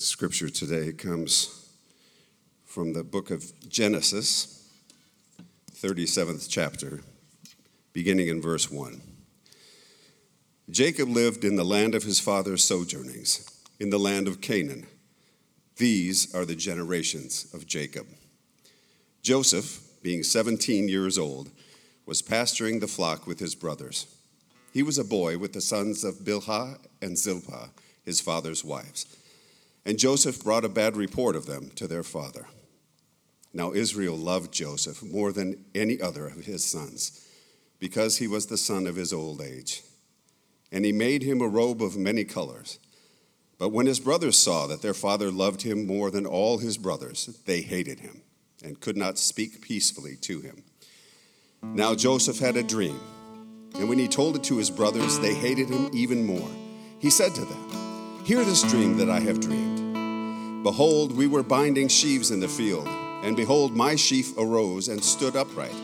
Scripture today comes from the book of Genesis, 37th chapter, beginning in verse 1. Jacob lived in the land of his father's sojournings, in the land of Canaan. These are the generations of Jacob. Joseph, being 17 years old, was pasturing the flock with his brothers. He was a boy with the sons of Bilhah and Zilpah, his father's wives. And Joseph brought a bad report of them to their father. Now Israel loved Joseph more than any other of his sons, because he was the son of his old age. And he made him a robe of many colors. But when his brothers saw that their father loved him more than all his brothers, they hated him and could not speak peacefully to him. Now Joseph had a dream, and when he told it to his brothers, they hated him even more. He said to them, Hear this dream that I have dreamed. Behold, we were binding sheaves in the field, and behold, my sheaf arose and stood upright.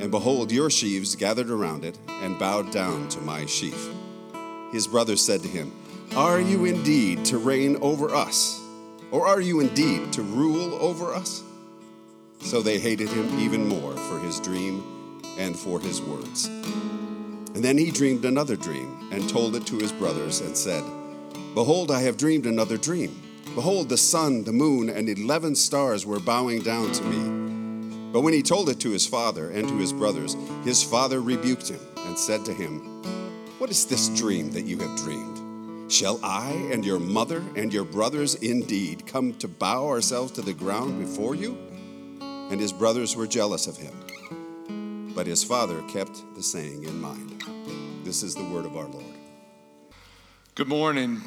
And behold, your sheaves gathered around it and bowed down to my sheaf. His brothers said to him, Are you indeed to reign over us? Or are you indeed to rule over us? So they hated him even more for his dream and for his words. And then he dreamed another dream and told it to his brothers and said, Behold, I have dreamed another dream. Behold, the sun, the moon, and eleven stars were bowing down to me. But when he told it to his father and to his brothers, his father rebuked him and said to him, What is this dream that you have dreamed? Shall I and your mother and your brothers indeed come to bow ourselves to the ground before you? And his brothers were jealous of him. But his father kept the saying in mind. This is the word of our Lord. Good morning.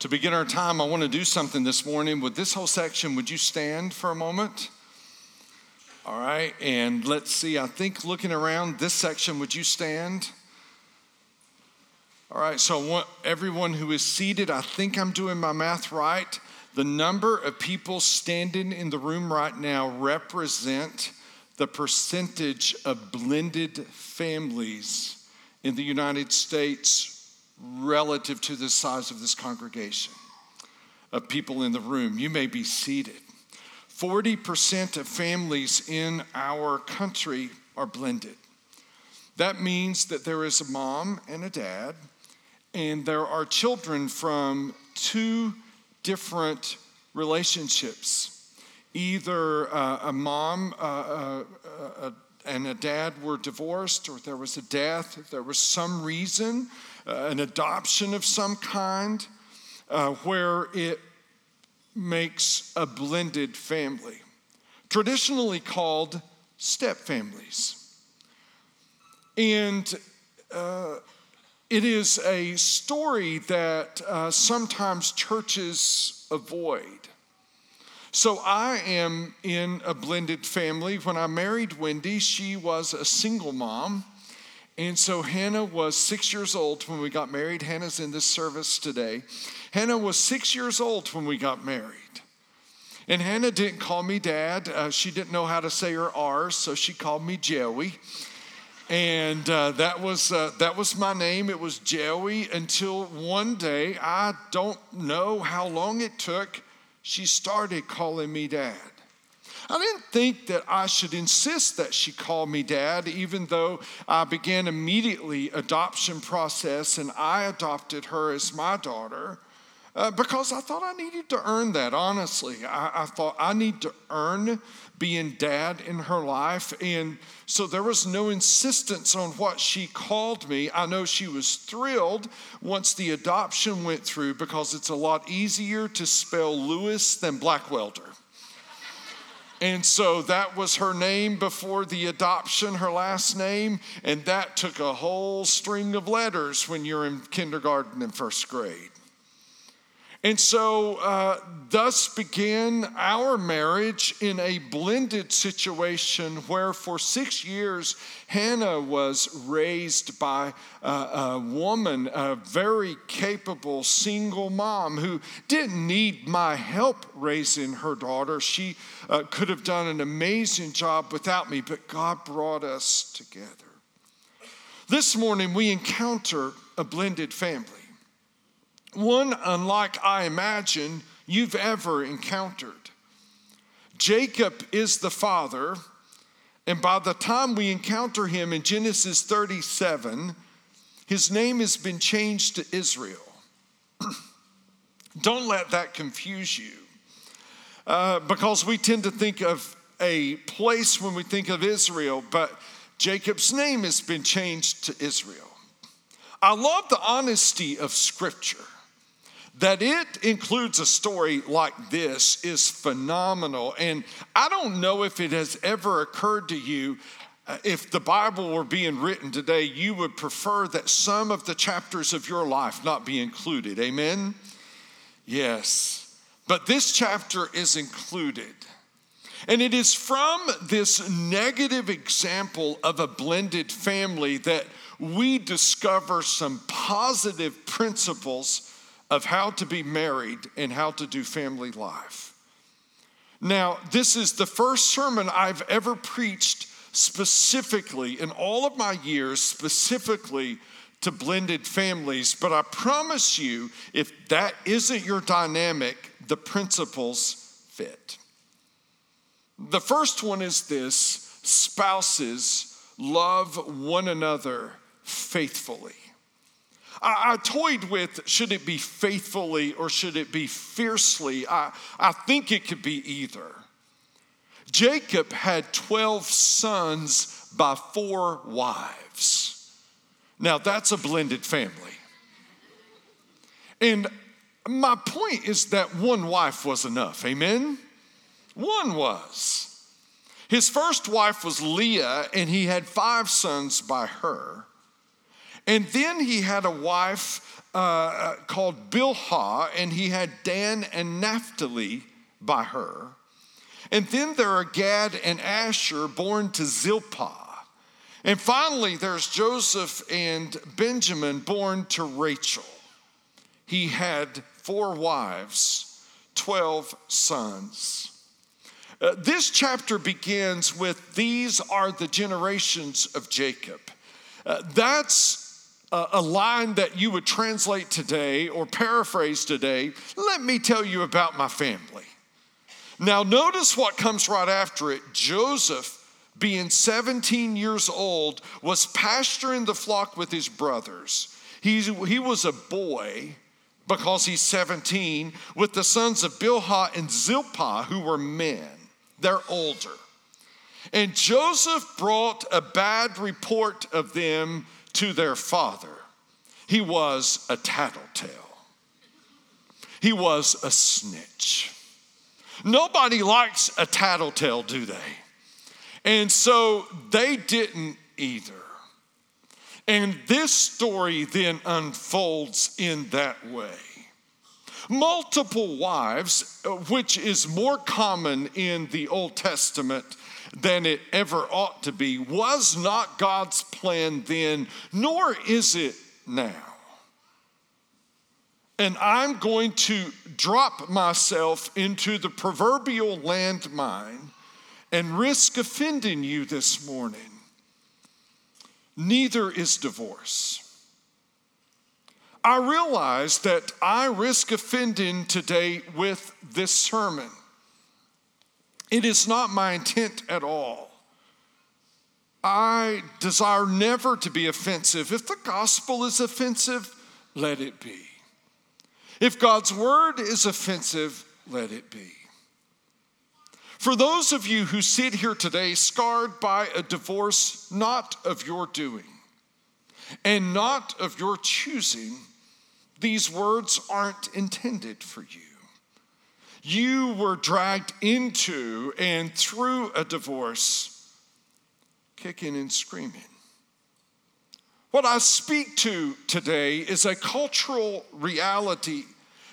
To begin our time, I want to do something this morning. With this whole section, would you stand for a moment? All right, and let's see. I think looking around this section, would you stand? All right, so everyone who is seated, I think I'm doing my math right. The number of people standing in the room right now represent the percentage of blended families in the United States relative to the size of this congregation of people in the room. You may be seated. 40% of families in our country are blended. That means that there is a mom and a dad, and there are children from two different relationships. Either uh, a mom uh, uh, uh and a dad were divorced, or there was a death, if there was some reason uh, an adoption of some kind, uh, where it makes a blended family, traditionally called step families. And uh, it is a story that uh, sometimes churches avoid. So I am in a blended family. When I married Wendy, she was a single mom. And so Hannah was six years old when we got married. Hannah's in this service today. Hannah was six years old when we got married. And Hannah didn't call me dad. Uh, she didn't know how to say her R's, so she called me Joey. And uh, that, was, uh, that was my name. It was Joey until one day, I don't know how long it took, she started calling me dad. I didn't think that I should insist that she call me dad, even though I began immediately adoption process and I adopted her as my daughter. Uh, because I thought I needed to earn that, honestly. I, I, thought I need to earn being dad in her life. And so there was no insistence on what she called me. I know she was thrilled once the adoption went through because it's a lot easier to spell Lewis than Blackwelder. And so that was her name before the adoption, her last name. And that took a whole string of letters when you're in kindergarten and first grade. And so, uh, thus began our marriage in a blended situation where for six years Hannah was raised by a, a woman, a very capable single mom who didn't need my help raising her daughter. She uh, could have done an amazing job without me, but God brought us together. This morning we encounter a blended family. One unlike I imagine you've ever encountered. Jacob is the father, and by the time we encounter him in Genesis 37, his name has been changed to Israel. Don't let that confuse you. Uh, because we tend to think of a place when we think of Israel, but Jacob's name has been changed to Israel. I love the honesty of Scripture. That it includes a story like this is phenomenal. And I don't know if it has ever occurred to you uh, if the Bible were being written today, you would prefer that some of the chapters of your life not be included. Amen? Yes. But this chapter is included. And it is from this negative example of a blended family that we discover some positive principles of how to be married and how to do family life. Now, this is the first sermon I've ever preached specifically in all of my years, specifically to blended families. But I promise you, if that isn't your dynamic, the principles fit. The first one is this spouses love one another faithfully. I, I, toyed with should it be faithfully or should it be fiercely? I, I think it could be either. Jacob had 12 sons by four wives. Now, that's a blended family. And my point is that one wife was enough. Amen? One was. His first wife was Leah, and he had five sons by her. And then he had a wife uh, uh called Bilhah, and he had Dan and Naphtali by her. And then there are Gad and Asher born to Zilpah. And finally, there's Joseph and Benjamin born to Rachel. He had four wives, 12 sons. Uh, this chapter begins with These are the generations of Jacob. Uh, that's a, line that you would translate today or paraphrase today. Let me tell you about my family. Now, notice what comes right after it. Joseph, being 17 years old, was pasturing the flock with his brothers. He, he was a boy because he's 17 with the sons of Bilhah and Zilpah, who were men. They're older. And Joseph brought a bad report of them to their father. He was a tattletale, he was a snitch. Nobody likes a tattletale, do they? And so they didn't either. And this story then unfolds in that way. Multiple wives, which is more common in the Old Testament than it ever ought to be, was not God's plan then, nor is it now. And I'm going to drop myself into the proverbial landmine and risk offending you this morning. Neither is divorce. I realize that I risk offending today with this sermon. It is not my intent at all. I desire never to be offensive. If the gospel is offensive, let it be. If God's word is offensive, let it be. For those of you who sit here today scarred by a divorce not of your doing and not of your choosing, these words aren't intended for you. You were dragged into and through a divorce, kicking and screaming. What I speak to today is a cultural reality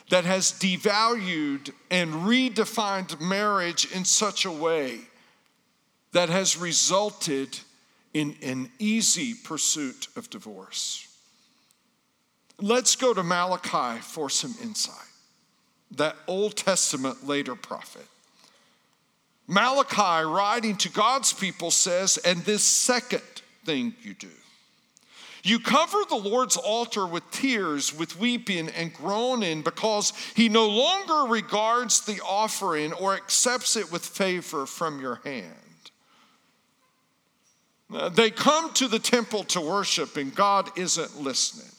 that has devalued and redefined marriage in such a way that has resulted in an easy pursuit of divorce. Let's go to Malachi for some insight, that Old Testament later prophet. Malachi, writing to God's people, says, And this second thing you do You cover the Lord's altar with tears, with weeping and groaning, because he no longer regards the offering or accepts it with favor from your hand. They come to the temple to worship, and God isn't listening.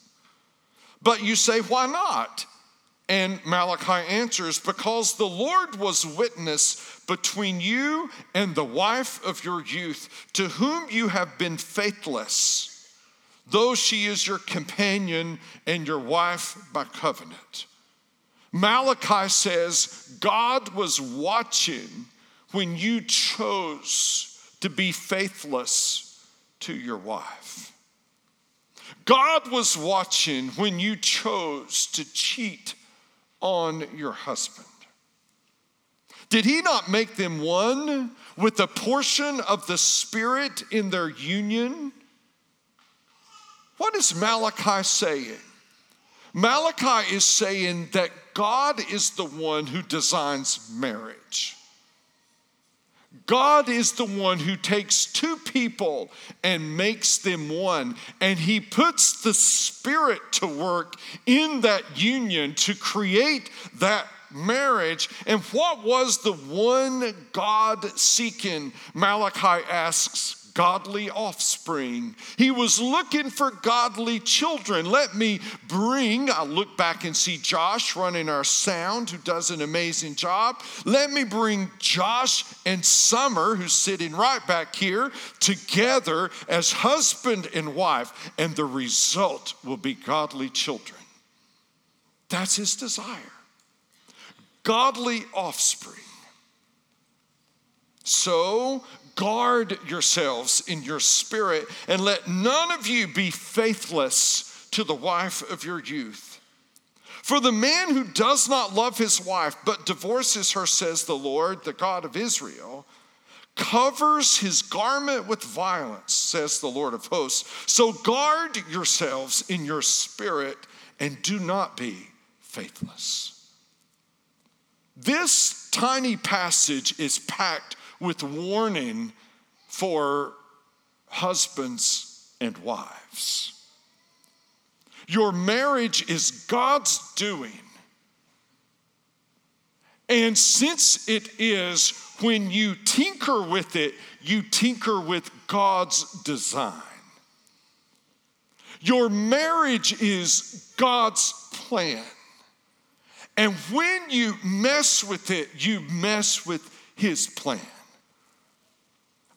But you say, why not? And Malachi answers, Because the Lord was witness between you and the wife of your youth, to whom you have been faithless, though she is your companion and your wife by covenant. Malachi says, God was watching when you chose to be faithless to your wife. God was watching when you chose to cheat on your husband? Did he not make them one with a portion of the Spirit in their union? What is Malachi saying? Malachi is saying that God is the one who designs marriage. God is the one who takes two people and makes them one, and He puts the Spirit to work in that union to create that marriage. And what was the one God seeking? Malachi asks godly offspring. He was looking for godly children. Let me bring, I look back and see Josh running our sound, who does an amazing job. Let me bring Josh and Summer, who's sitting right back here, together as husband and wife, and the result will be godly children. That's his desire. Godly offspring. So guard yourselves in your spirit, and let none of you be faithless to the wife of your youth. For the man who does not love his wife, but divorces her, says the Lord, the God of Israel, covers his garment with violence, says the Lord of hosts. So guard yourselves in your spirit and do not be faithless. This tiny passage is packed with warning for husbands and wives. Your marriage is God's doing. And since it is, when you tinker with it, you tinker with God's design. Your marriage is God's plan. And when you mess with it, you mess with His plan.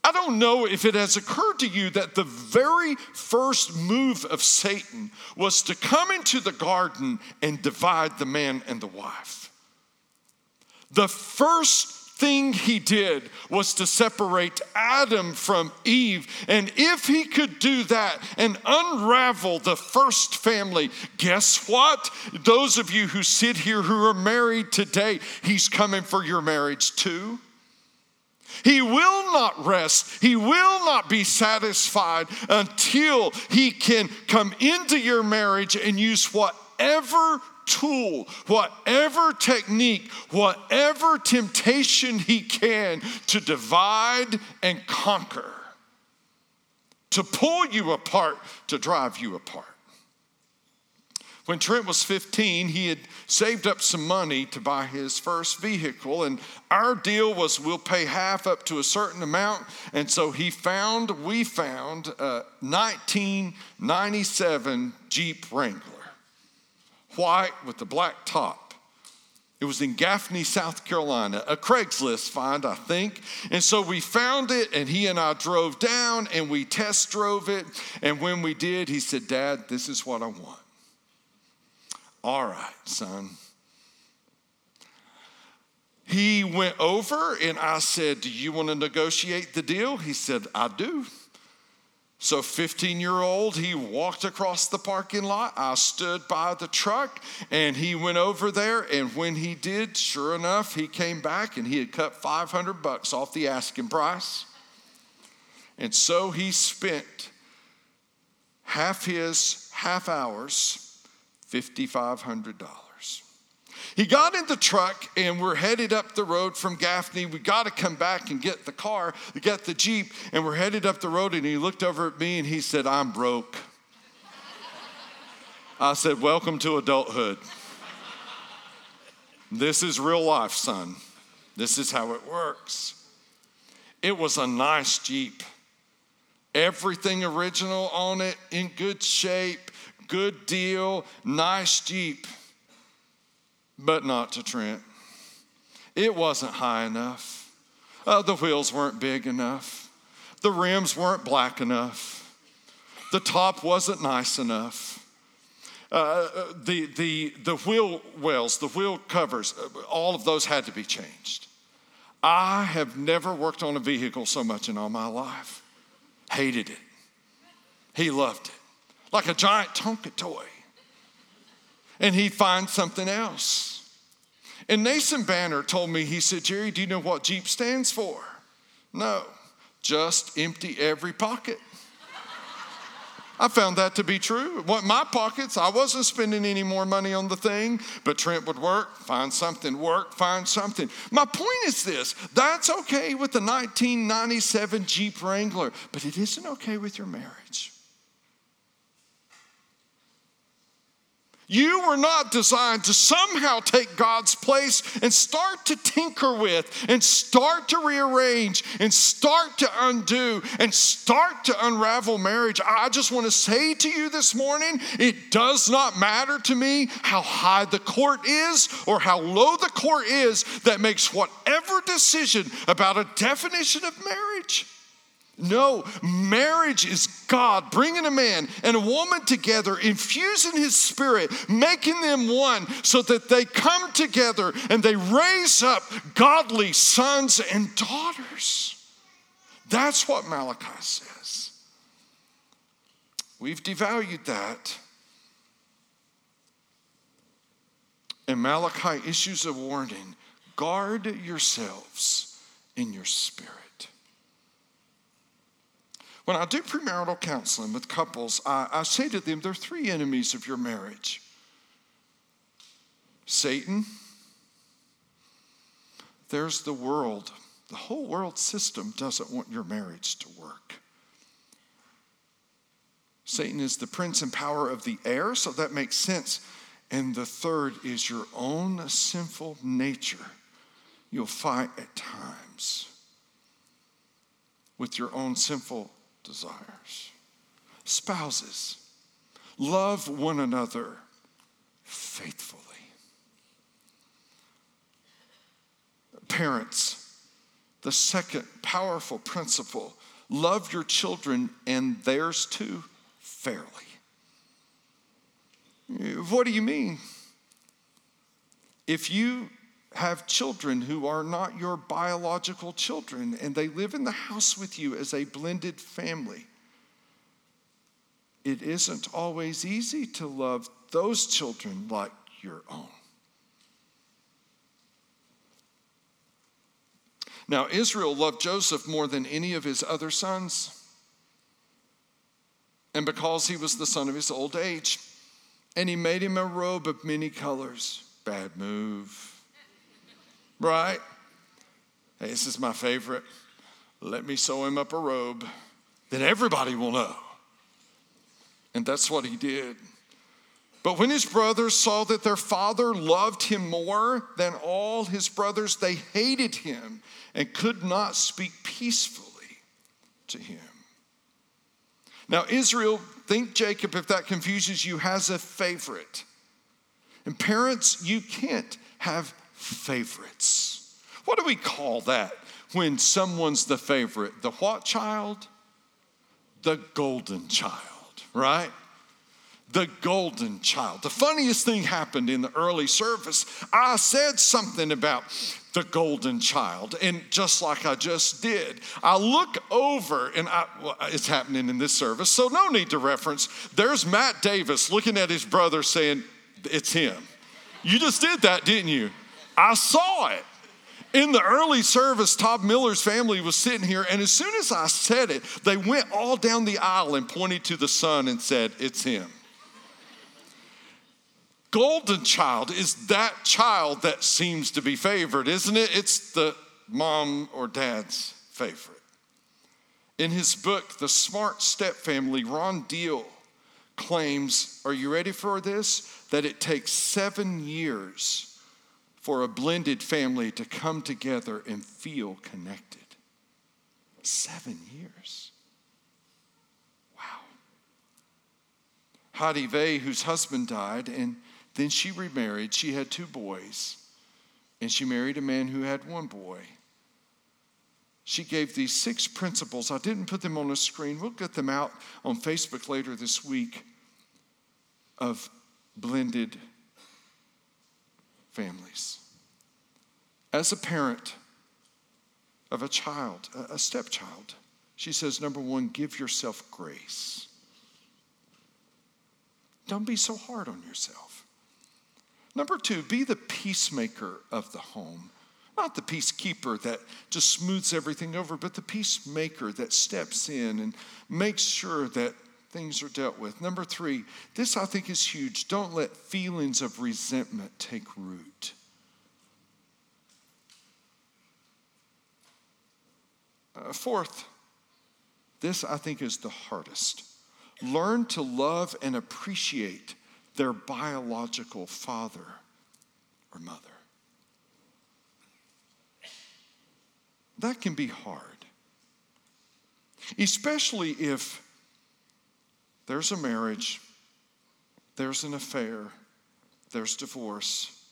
I don't know if it has occurred to you that the very first move of Satan was to come into the garden and divide the man and the wife. The first thing he did was to separate Adam from Eve. And if he could do that and unravel the first family, guess what? Those of you who sit here who are married today, he's coming for your marriage too. He will not rest. He will not be satisfied until he can come into your marriage and use whatever tool, whatever technique, whatever temptation he can to divide and conquer, to pull you apart, to drive you apart. When Trent was 15, he had saved up some money to buy his first vehicle, and our deal was we'll pay half up to a certain amount. And so he found, we found a 1997 Jeep Wrangler, white with the black top. It was in Gaffney, South Carolina, a Craigslist find, I think. And so we found it, and he and I drove down and we test drove it. And when we did, he said, Dad, this is what I want. All right, son. He went over and I said, Do you want to negotiate the deal? He said, I do. So, 15 year old, he walked across the parking lot. I stood by the truck and he went over there. And when he did, sure enough, he came back and he had cut 500 bucks off the asking price. And so he spent half his half hours $5,500. He got in the truck and we're headed up the road from Gaffney. We got to come back and get the car, get the Jeep, and we're headed up the road. And he looked over at me and he said, I'm broke. I said, Welcome to adulthood. this is real life, son. This is how it works. It was a nice Jeep. Everything original on it, in good shape, good deal, nice Jeep. But not to Trent. It wasn't high enough. Uh, the wheels weren't big enough. The rims weren't black enough. The top wasn't nice enough. Uh, the, the, the wheel wells, the wheel covers, uh, all of those had to be changed. I have never worked on a vehicle so much in all my life. Hated it. He loved it. Like a giant Tonka toy. And he'd find something else. And Nathan Banner told me, he said, Jerry, do you know what Jeep stands for? No, just empty every pocket. I found that to be true. What my pockets, I wasn't spending any more money on the thing, but Trent would work, find something, work, find something. My point is this that's okay with the 1997 Jeep Wrangler, but it isn't okay with your marriage. You were not designed to somehow take God's place and start to tinker with and start to rearrange and start to undo and start to unravel marriage. I just want to say to you this morning it does not matter to me how high the court is or how low the court is that makes whatever decision about a definition of marriage. No, marriage is God bringing a man and a woman together, infusing his spirit, making them one so that they come together and they raise up godly sons and daughters. That's what Malachi says. We've devalued that. And Malachi issues a warning guard yourselves in your spirit. When I do premarital counseling with couples, I, I say to them, there are three enemies of your marriage Satan, there's the world. The whole world system doesn't want your marriage to work. Satan is the prince and power of the air, so that makes sense. And the third is your own sinful nature. You'll fight at times with your own sinful desires. Spouses, love one another faithfully. Parents, the second powerful principle love your children and theirs too fairly. What do you mean? If you have children who are not your biological children and they live in the house with you as a blended family. It isn't always easy to love those children like your own. Now, Israel loved Joseph more than any of his other sons. And because he was the son of his old age, and he made him a robe of many colors. Bad move right? Hey, this is my favorite. Let me sew him up a robe, then everybody will know. And that's what he did. But when his brothers saw that their father loved him more than all his brothers, they hated him and could not speak peacefully to him. Now, Israel, think Jacob, if that confuses you, has a favorite. And parents, you can't have favorites. What do we call that when someone's the favorite? The what child? The golden child, right? the golden child. The funniest thing happened in the early service. I said something about the golden child, and just like I just did, I look over and I, well, it's happening in this service, so no need to reference. There's Matt Davis looking at his brother saying, It's him. You just did that, didn't you? I saw it. In the early service, Todd Miller's family was sitting here, and as soon as I said it, they went all down the aisle and pointed to the son and said, It's him. Golden child is that child that seems to be favored, isn't it? It's the mom or dad's favorite. In his book, The Smart Step Family, Ron Deal claims, are you ready for this? That it takes seven years for a blended family to come together and feel connected. Seven years. Wow. Hattie Vey, whose husband died, and then she remarried. She had two boys, and she married a man who had one boy. She gave these six principles. I didn't put them on a screen. We'll get them out on Facebook later this week of blended families. As a parent of a child, a stepchild, she says, number one, give yourself grace. Don't be so hard on yourself. Number two, be the peacemaker of the home. Not the peacekeeper that just smooths everything over, but the peacemaker that steps in and makes sure that things are dealt with. Number three, this I think is huge. Don't let feelings of resentment take root. Uh, fourth, this I think is the hardest. Learn to love and appreciate their biological father or mother. That can be hard, especially if there's a marriage, there's an affair, there's divorce.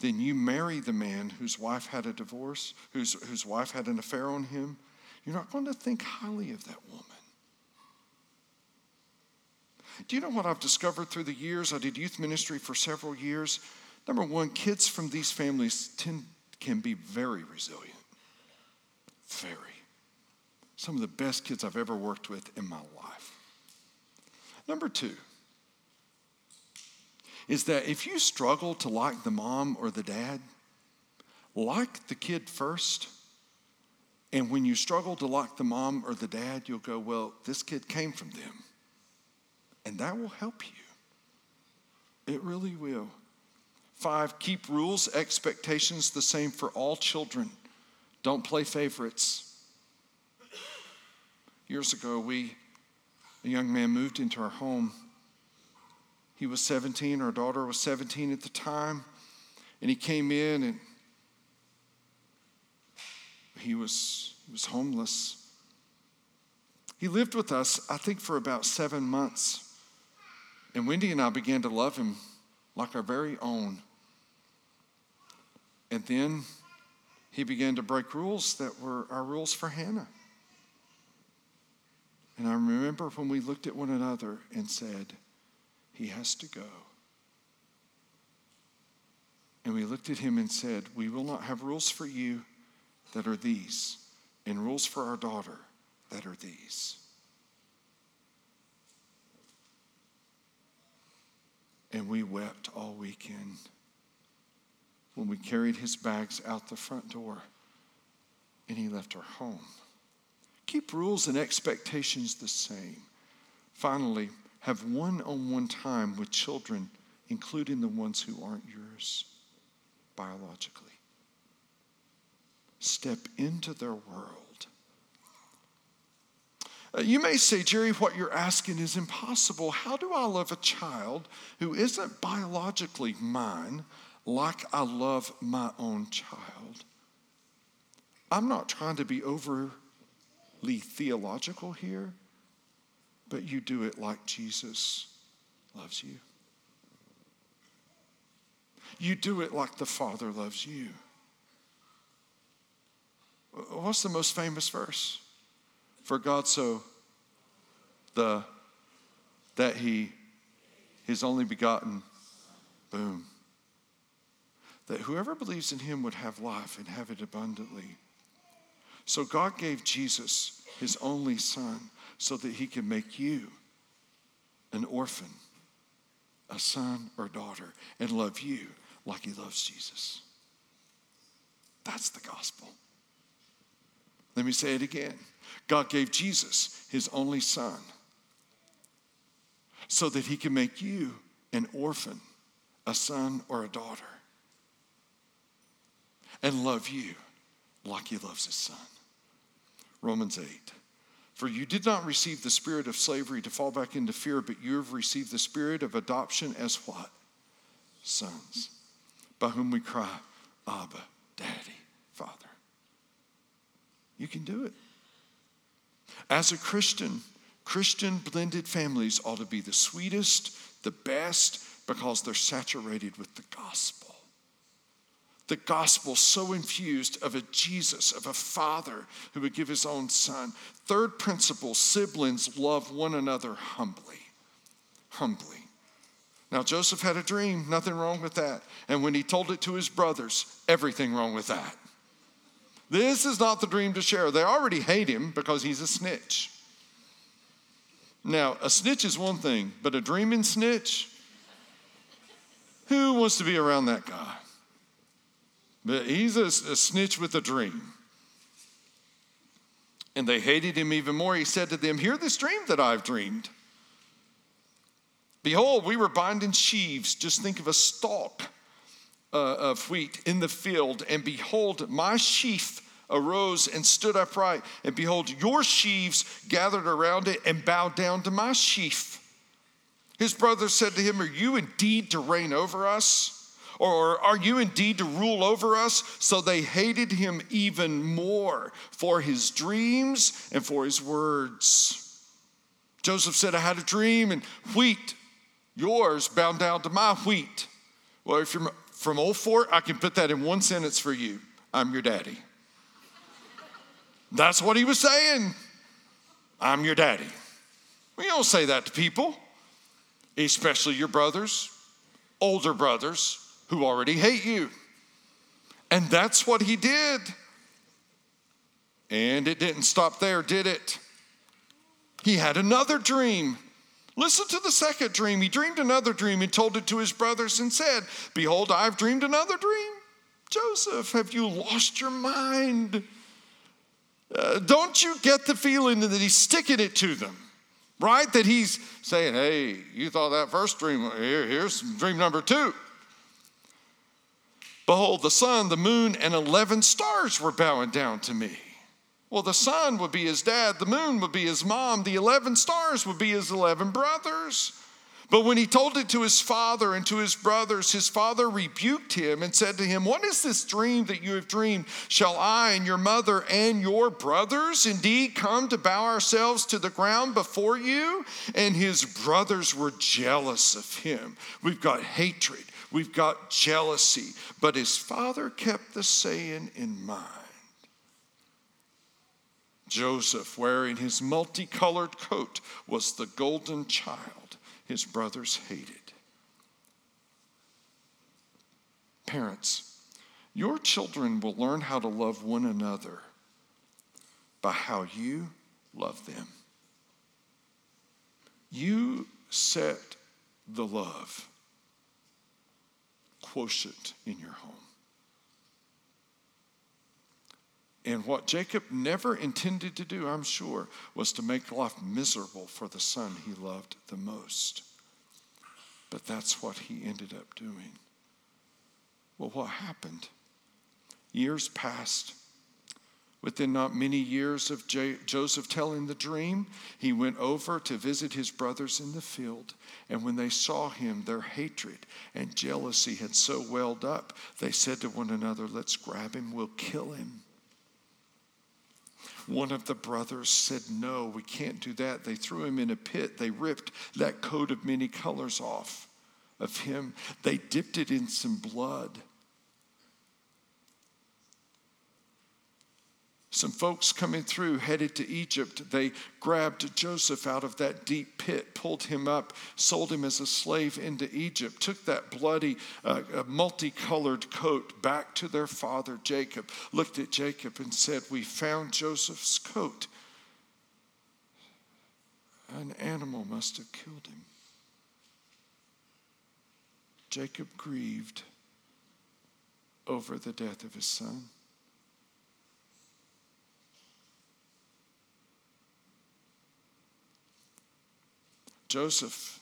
Then you marry the man whose wife had a divorce, whose, whose wife had an affair on him. You're not going to think highly of that woman. Do you know what I've discovered through the years? I did youth ministry for several years. Number one, kids from these families tend, can be very resilient. Very. Some of the best kids I've ever worked with in my life. Number two is that if you struggle to like the mom or the dad, like the kid first. And when you struggle to like the mom or the dad, you'll go, well, this kid came from them. And that will help you. It really will. Five, keep rules, expectations the same for all children. Don't play favorites. Years ago, we, a young man moved into our home. He was 17, our daughter was 17 at the time, and he came in and he was, he was homeless. He lived with us, I think, for about seven months. And Wendy and I began to love him like our very own. And then he began to break rules that were our rules for Hannah. And I remember when we looked at one another and said, He has to go. And we looked at him and said, We will not have rules for you that are these, and rules for our daughter that are these. And we wept all weekend when we carried his bags out the front door and he left our home. Keep rules and expectations the same. Finally, have one on one time with children, including the ones who aren't yours biologically. Step into their world. Uh, you may say, Jerry, what you're asking is impossible. How do I love a child who isn't biologically mine like I love my own child? I'm not trying to be overly theological here, but you do it like Jesus loves you. You do it like the Father loves you. What's the most famous verse? For God so the that he his only begotten boom that whoever believes in him would have life and have it abundantly. So God gave Jesus his only son so that he could make you an orphan, a son or daughter, and love you like he loves Jesus. That's the gospel. Let me say it again. God gave Jesus his only son so that he can make you an orphan, a son or a daughter, and love you like he loves his son. Romans 8. For you did not receive the spirit of slavery to fall back into fear, but you have received the spirit of adoption as what? Sons, by whom we cry, Abba, Daddy, Father. You can do it. As a Christian, Christian blended families ought to be the sweetest, the best, because they're saturated with the gospel. The gospel so infused of a Jesus, of a father who would give his own son. Third principle siblings love one another humbly. Humbly. Now, Joseph had a dream, nothing wrong with that. And when he told it to his brothers, everything wrong with that. This is not the dream to share. They already hate him because he's a snitch. Now, a snitch is one thing, but a dreaming snitch, who wants to be around that guy? But he's a, a snitch with a dream. And they hated him even more. He said to them, Hear this dream that I've dreamed. Behold, we were binding sheaves. Just think of a stalk uh, of wheat in the field. And behold, my sheaf arose and stood upright. And behold, your sheaves gathered around it and bowed down to my sheaf. His brothers said to him, Are you indeed to reign over us? Or are you indeed to rule over us? So they hated him even more for his dreams and for his words. Joseph said, I had a dream, and wheat, yours, bound down to my wheat. Well, if you're from Old Fort, I can put that in one sentence for you I'm your daddy. That's what he was saying. I'm your daddy. We don't say that to people, especially your brothers, older brothers who already hate you. And that's what he did. And it didn't stop there, did it? He had another dream. Listen to the second dream. He dreamed another dream and told it to his brothers and said, Behold, I've dreamed another dream. Joseph, have you lost your mind? Uh, don't you get the feeling that he's sticking it to them, right? That he's saying, Hey, you thought that first dream, here, here's dream number two. Behold, the sun, the moon, and 11 stars were bowing down to me. Well, the sun would be his dad, the moon would be his mom, the 11 stars would be his 11 brothers. But when he told it to his father and to his brothers, his father rebuked him and said to him, What is this dream that you have dreamed? Shall I and your mother and your brothers indeed come to bow ourselves to the ground before you? And his brothers were jealous of him. We've got hatred We've got jealousy. But his father kept the saying in mind. Joseph, wearing his multicolored coat, was the golden child his brothers hated. Parents, your children will learn how to love one another by how you love them. You set the love quotient in your home. And what Jacob never intended to do, I'm sure, was to make life miserable for the son he loved the most. But that's what he ended up doing. Well, what happened? Years passed. Within not many years of J- Joseph telling the dream, he went over to visit his brothers in the field. And when they saw him, their hatred and jealousy had so welled up, they said to one another, Let's grab him, we'll kill him. One of the brothers said, No, we can't do that. They threw him in a pit. They ripped that coat of many colors off of him, they dipped it in some blood some folks coming through headed to Egypt. They grabbed Joseph out of that deep pit, pulled him up, sold him as a slave into Egypt, took that bloody, uh, multicolored coat back to their father Jacob, looked at Jacob and said, We found Joseph's coat. An animal must have killed him. Jacob grieved over the death of his son. Joseph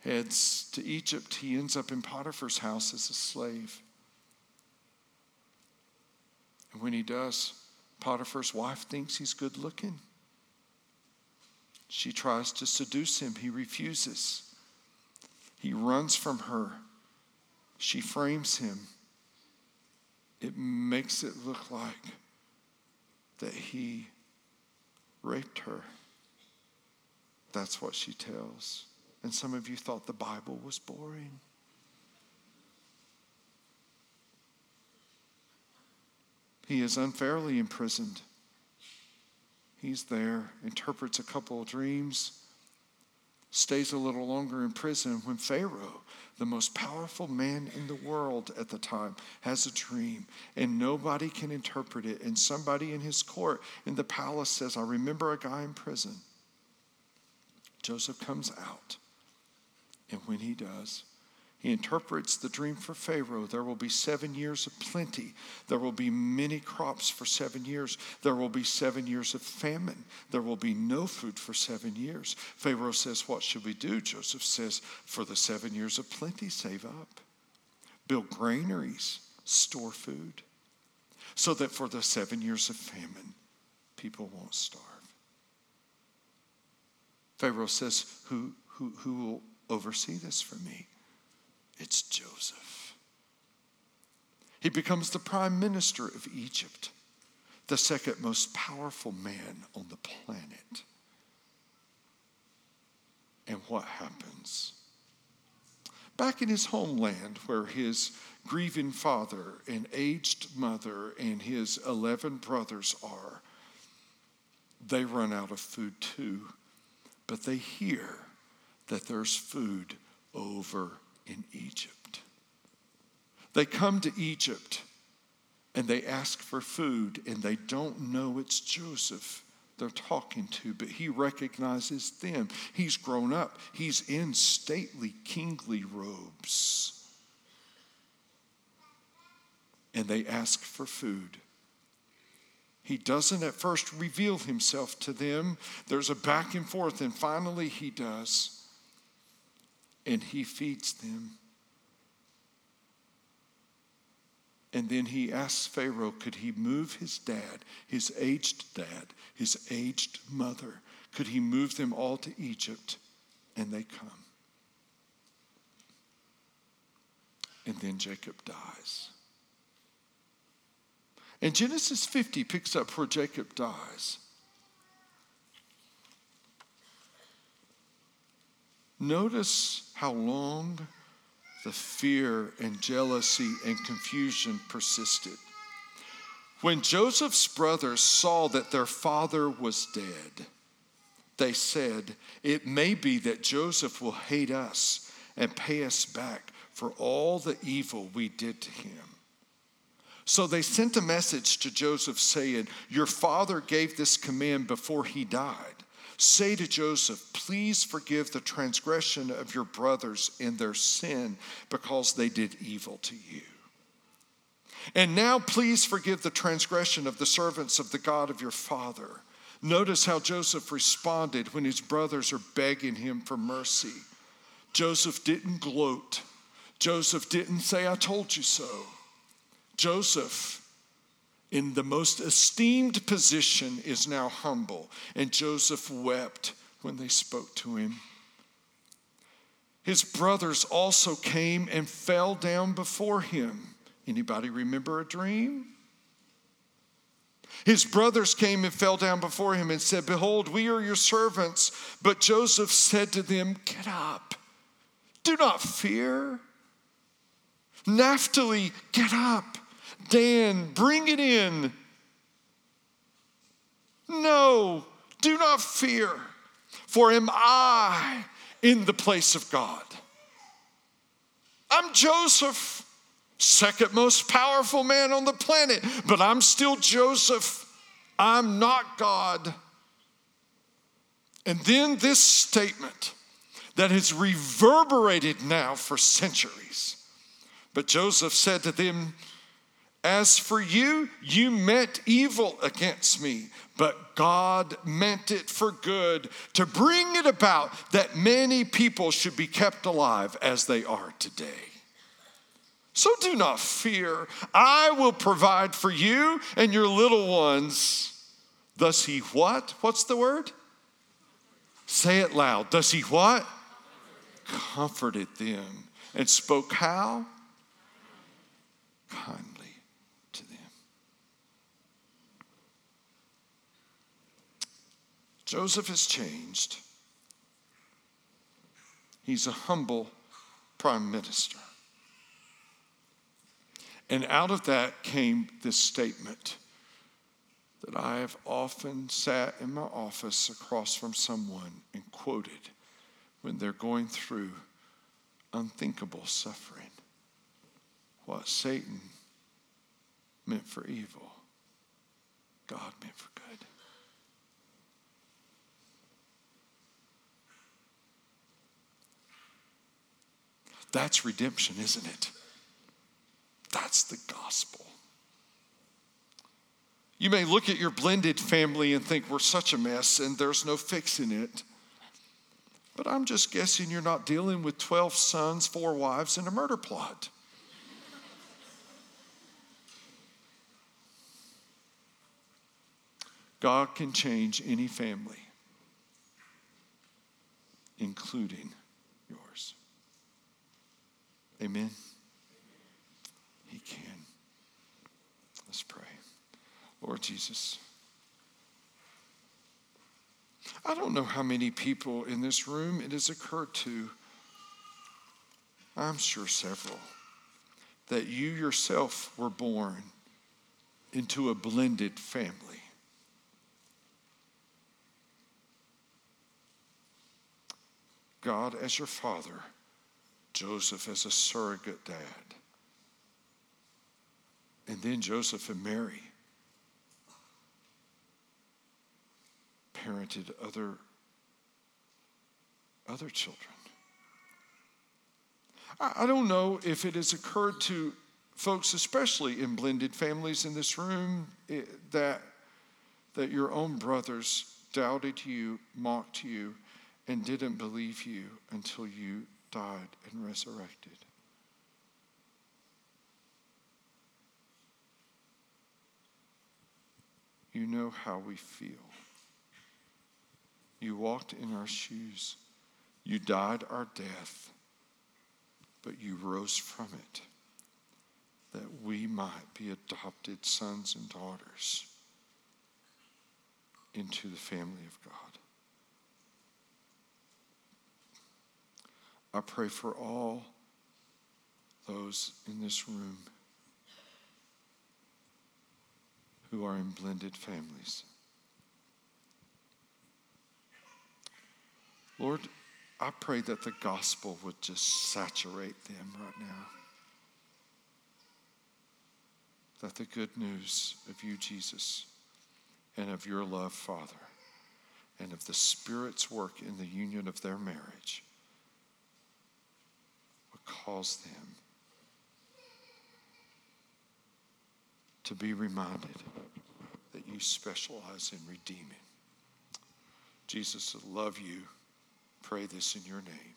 heads to Egypt. He ends up in Potiphar's house as a slave. And when he does, Potiphar's wife thinks he's good looking. She tries to seduce him. He refuses. He runs from her. She frames him. It makes it look like that he raped her. That's what she tells. And some of you thought the Bible was boring. He is unfairly imprisoned. He's there, interprets a couple of dreams, stays a little longer in prison when Pharaoh, the most powerful man in the world at the time, has a dream and nobody can interpret it. And somebody in his court in the palace says, I remember a guy in prison. Joseph comes out. And when he does, he interprets the dream for Pharaoh. There will be seven years of plenty. There will be many crops for seven years. There will be seven years of famine. There will be no food for seven years. Pharaoh says, What should we do? Joseph says, For the seven years of plenty, save up. Build granaries, store food, so that for the seven years of famine, people won't starve. Pharaoh says, Who, who, who will oversee this for me? It's Joseph. He becomes the prime minister of Egypt, the second most powerful man on the planet. And what happens? Back in his homeland, where his grieving father and aged mother and his 11 brothers are, they run out of food too. But they hear that there's food over in Egypt. They come to Egypt and they ask for food, and they don't know it's Joseph they're talking to, but he recognizes them. He's grown up, he's in stately, kingly robes. And they ask for food. He doesn't at first reveal himself to them. There's a back and forth, and finally he does and he feeds them. And then he asks Pharaoh, could he move his dad, his aged dad, his aged mother? Could he move them all to Egypt? And they come. And then Jacob dies. And Genesis 50 picks up where Jacob dies. Notice how long the fear and jealousy and confusion persisted. When Joseph's brothers saw that their father was dead, they said, It may be that Joseph will hate us and pay us back for all the evil we did to him. So they sent a message to Joseph saying, Your father gave this command before he died. Say to Joseph, Please forgive the transgression of your brothers in their sin because they did evil to you. And now please forgive the transgression of the servants of the God of your father. Notice how Joseph responded when his brothers are begging him for mercy. Joseph didn't gloat. Joseph didn't say, I told you so. Joseph in the most esteemed position is now humble. And Joseph wept when they spoke to him. His brothers also came and fell down before him. Anybody remember a dream? His brothers came and fell down before him and said, Behold, we are your servants. But Joseph said to them, Get up, do not fear. Naphtali, get up. Dan, bring it in. No, do not fear, for am I in the place of God? I'm Joseph, second most powerful man on the planet, but I'm still Joseph. I'm not God. And then this statement that has reverberated now for centuries. But Joseph said to them, as for you, you meant evil against me, but God meant it for good to bring it about that many people should be kept alive as they are today. So do not fear. I will provide for you and your little ones. Thus he what? What's the word? Say it loud. Does he what? Comforted them and spoke how? Kindly to them. Joseph has changed. He's a humble prime minister. And out of that came this statement that I have often sat in my office across from someone and quoted when they're going through unthinkable suffering. What Satan meant for evil, God meant for good. That's redemption, isn't it? That's the gospel. You may look at your blended family and think we're such a mess and there's no fixing it. But I'm just guessing you're not dealing with 12 sons, four wives, and a murder plot. God can change any family, including. Amen. He can. Let's pray. Lord Jesus. I don't know how many people in this room it has occurred to, I'm sure several, that you yourself were born into a blended family. God as your father, Joseph as a surrogate dad, and then Joseph and Mary parented other, other children. I, I don't know if it has occurred to folks, especially in blended families in this room, it, that, that your own brothers doubted you, mocked you, and didn't believe you until you died and resurrected. You know how we feel. You walked in our shoes. You died our death, but you rose from it that we might be adopted sons and daughters into the family of God. I pray for all those in this room who are in blended families. Lord, I pray that the gospel would just saturate them right now. That the good news of you, Jesus, and of your love, Father, and of the Spirit's work in the union of their marriage cause them to be reminded that you specialize in redeeming. Jesus, I love you. Pray this in your name.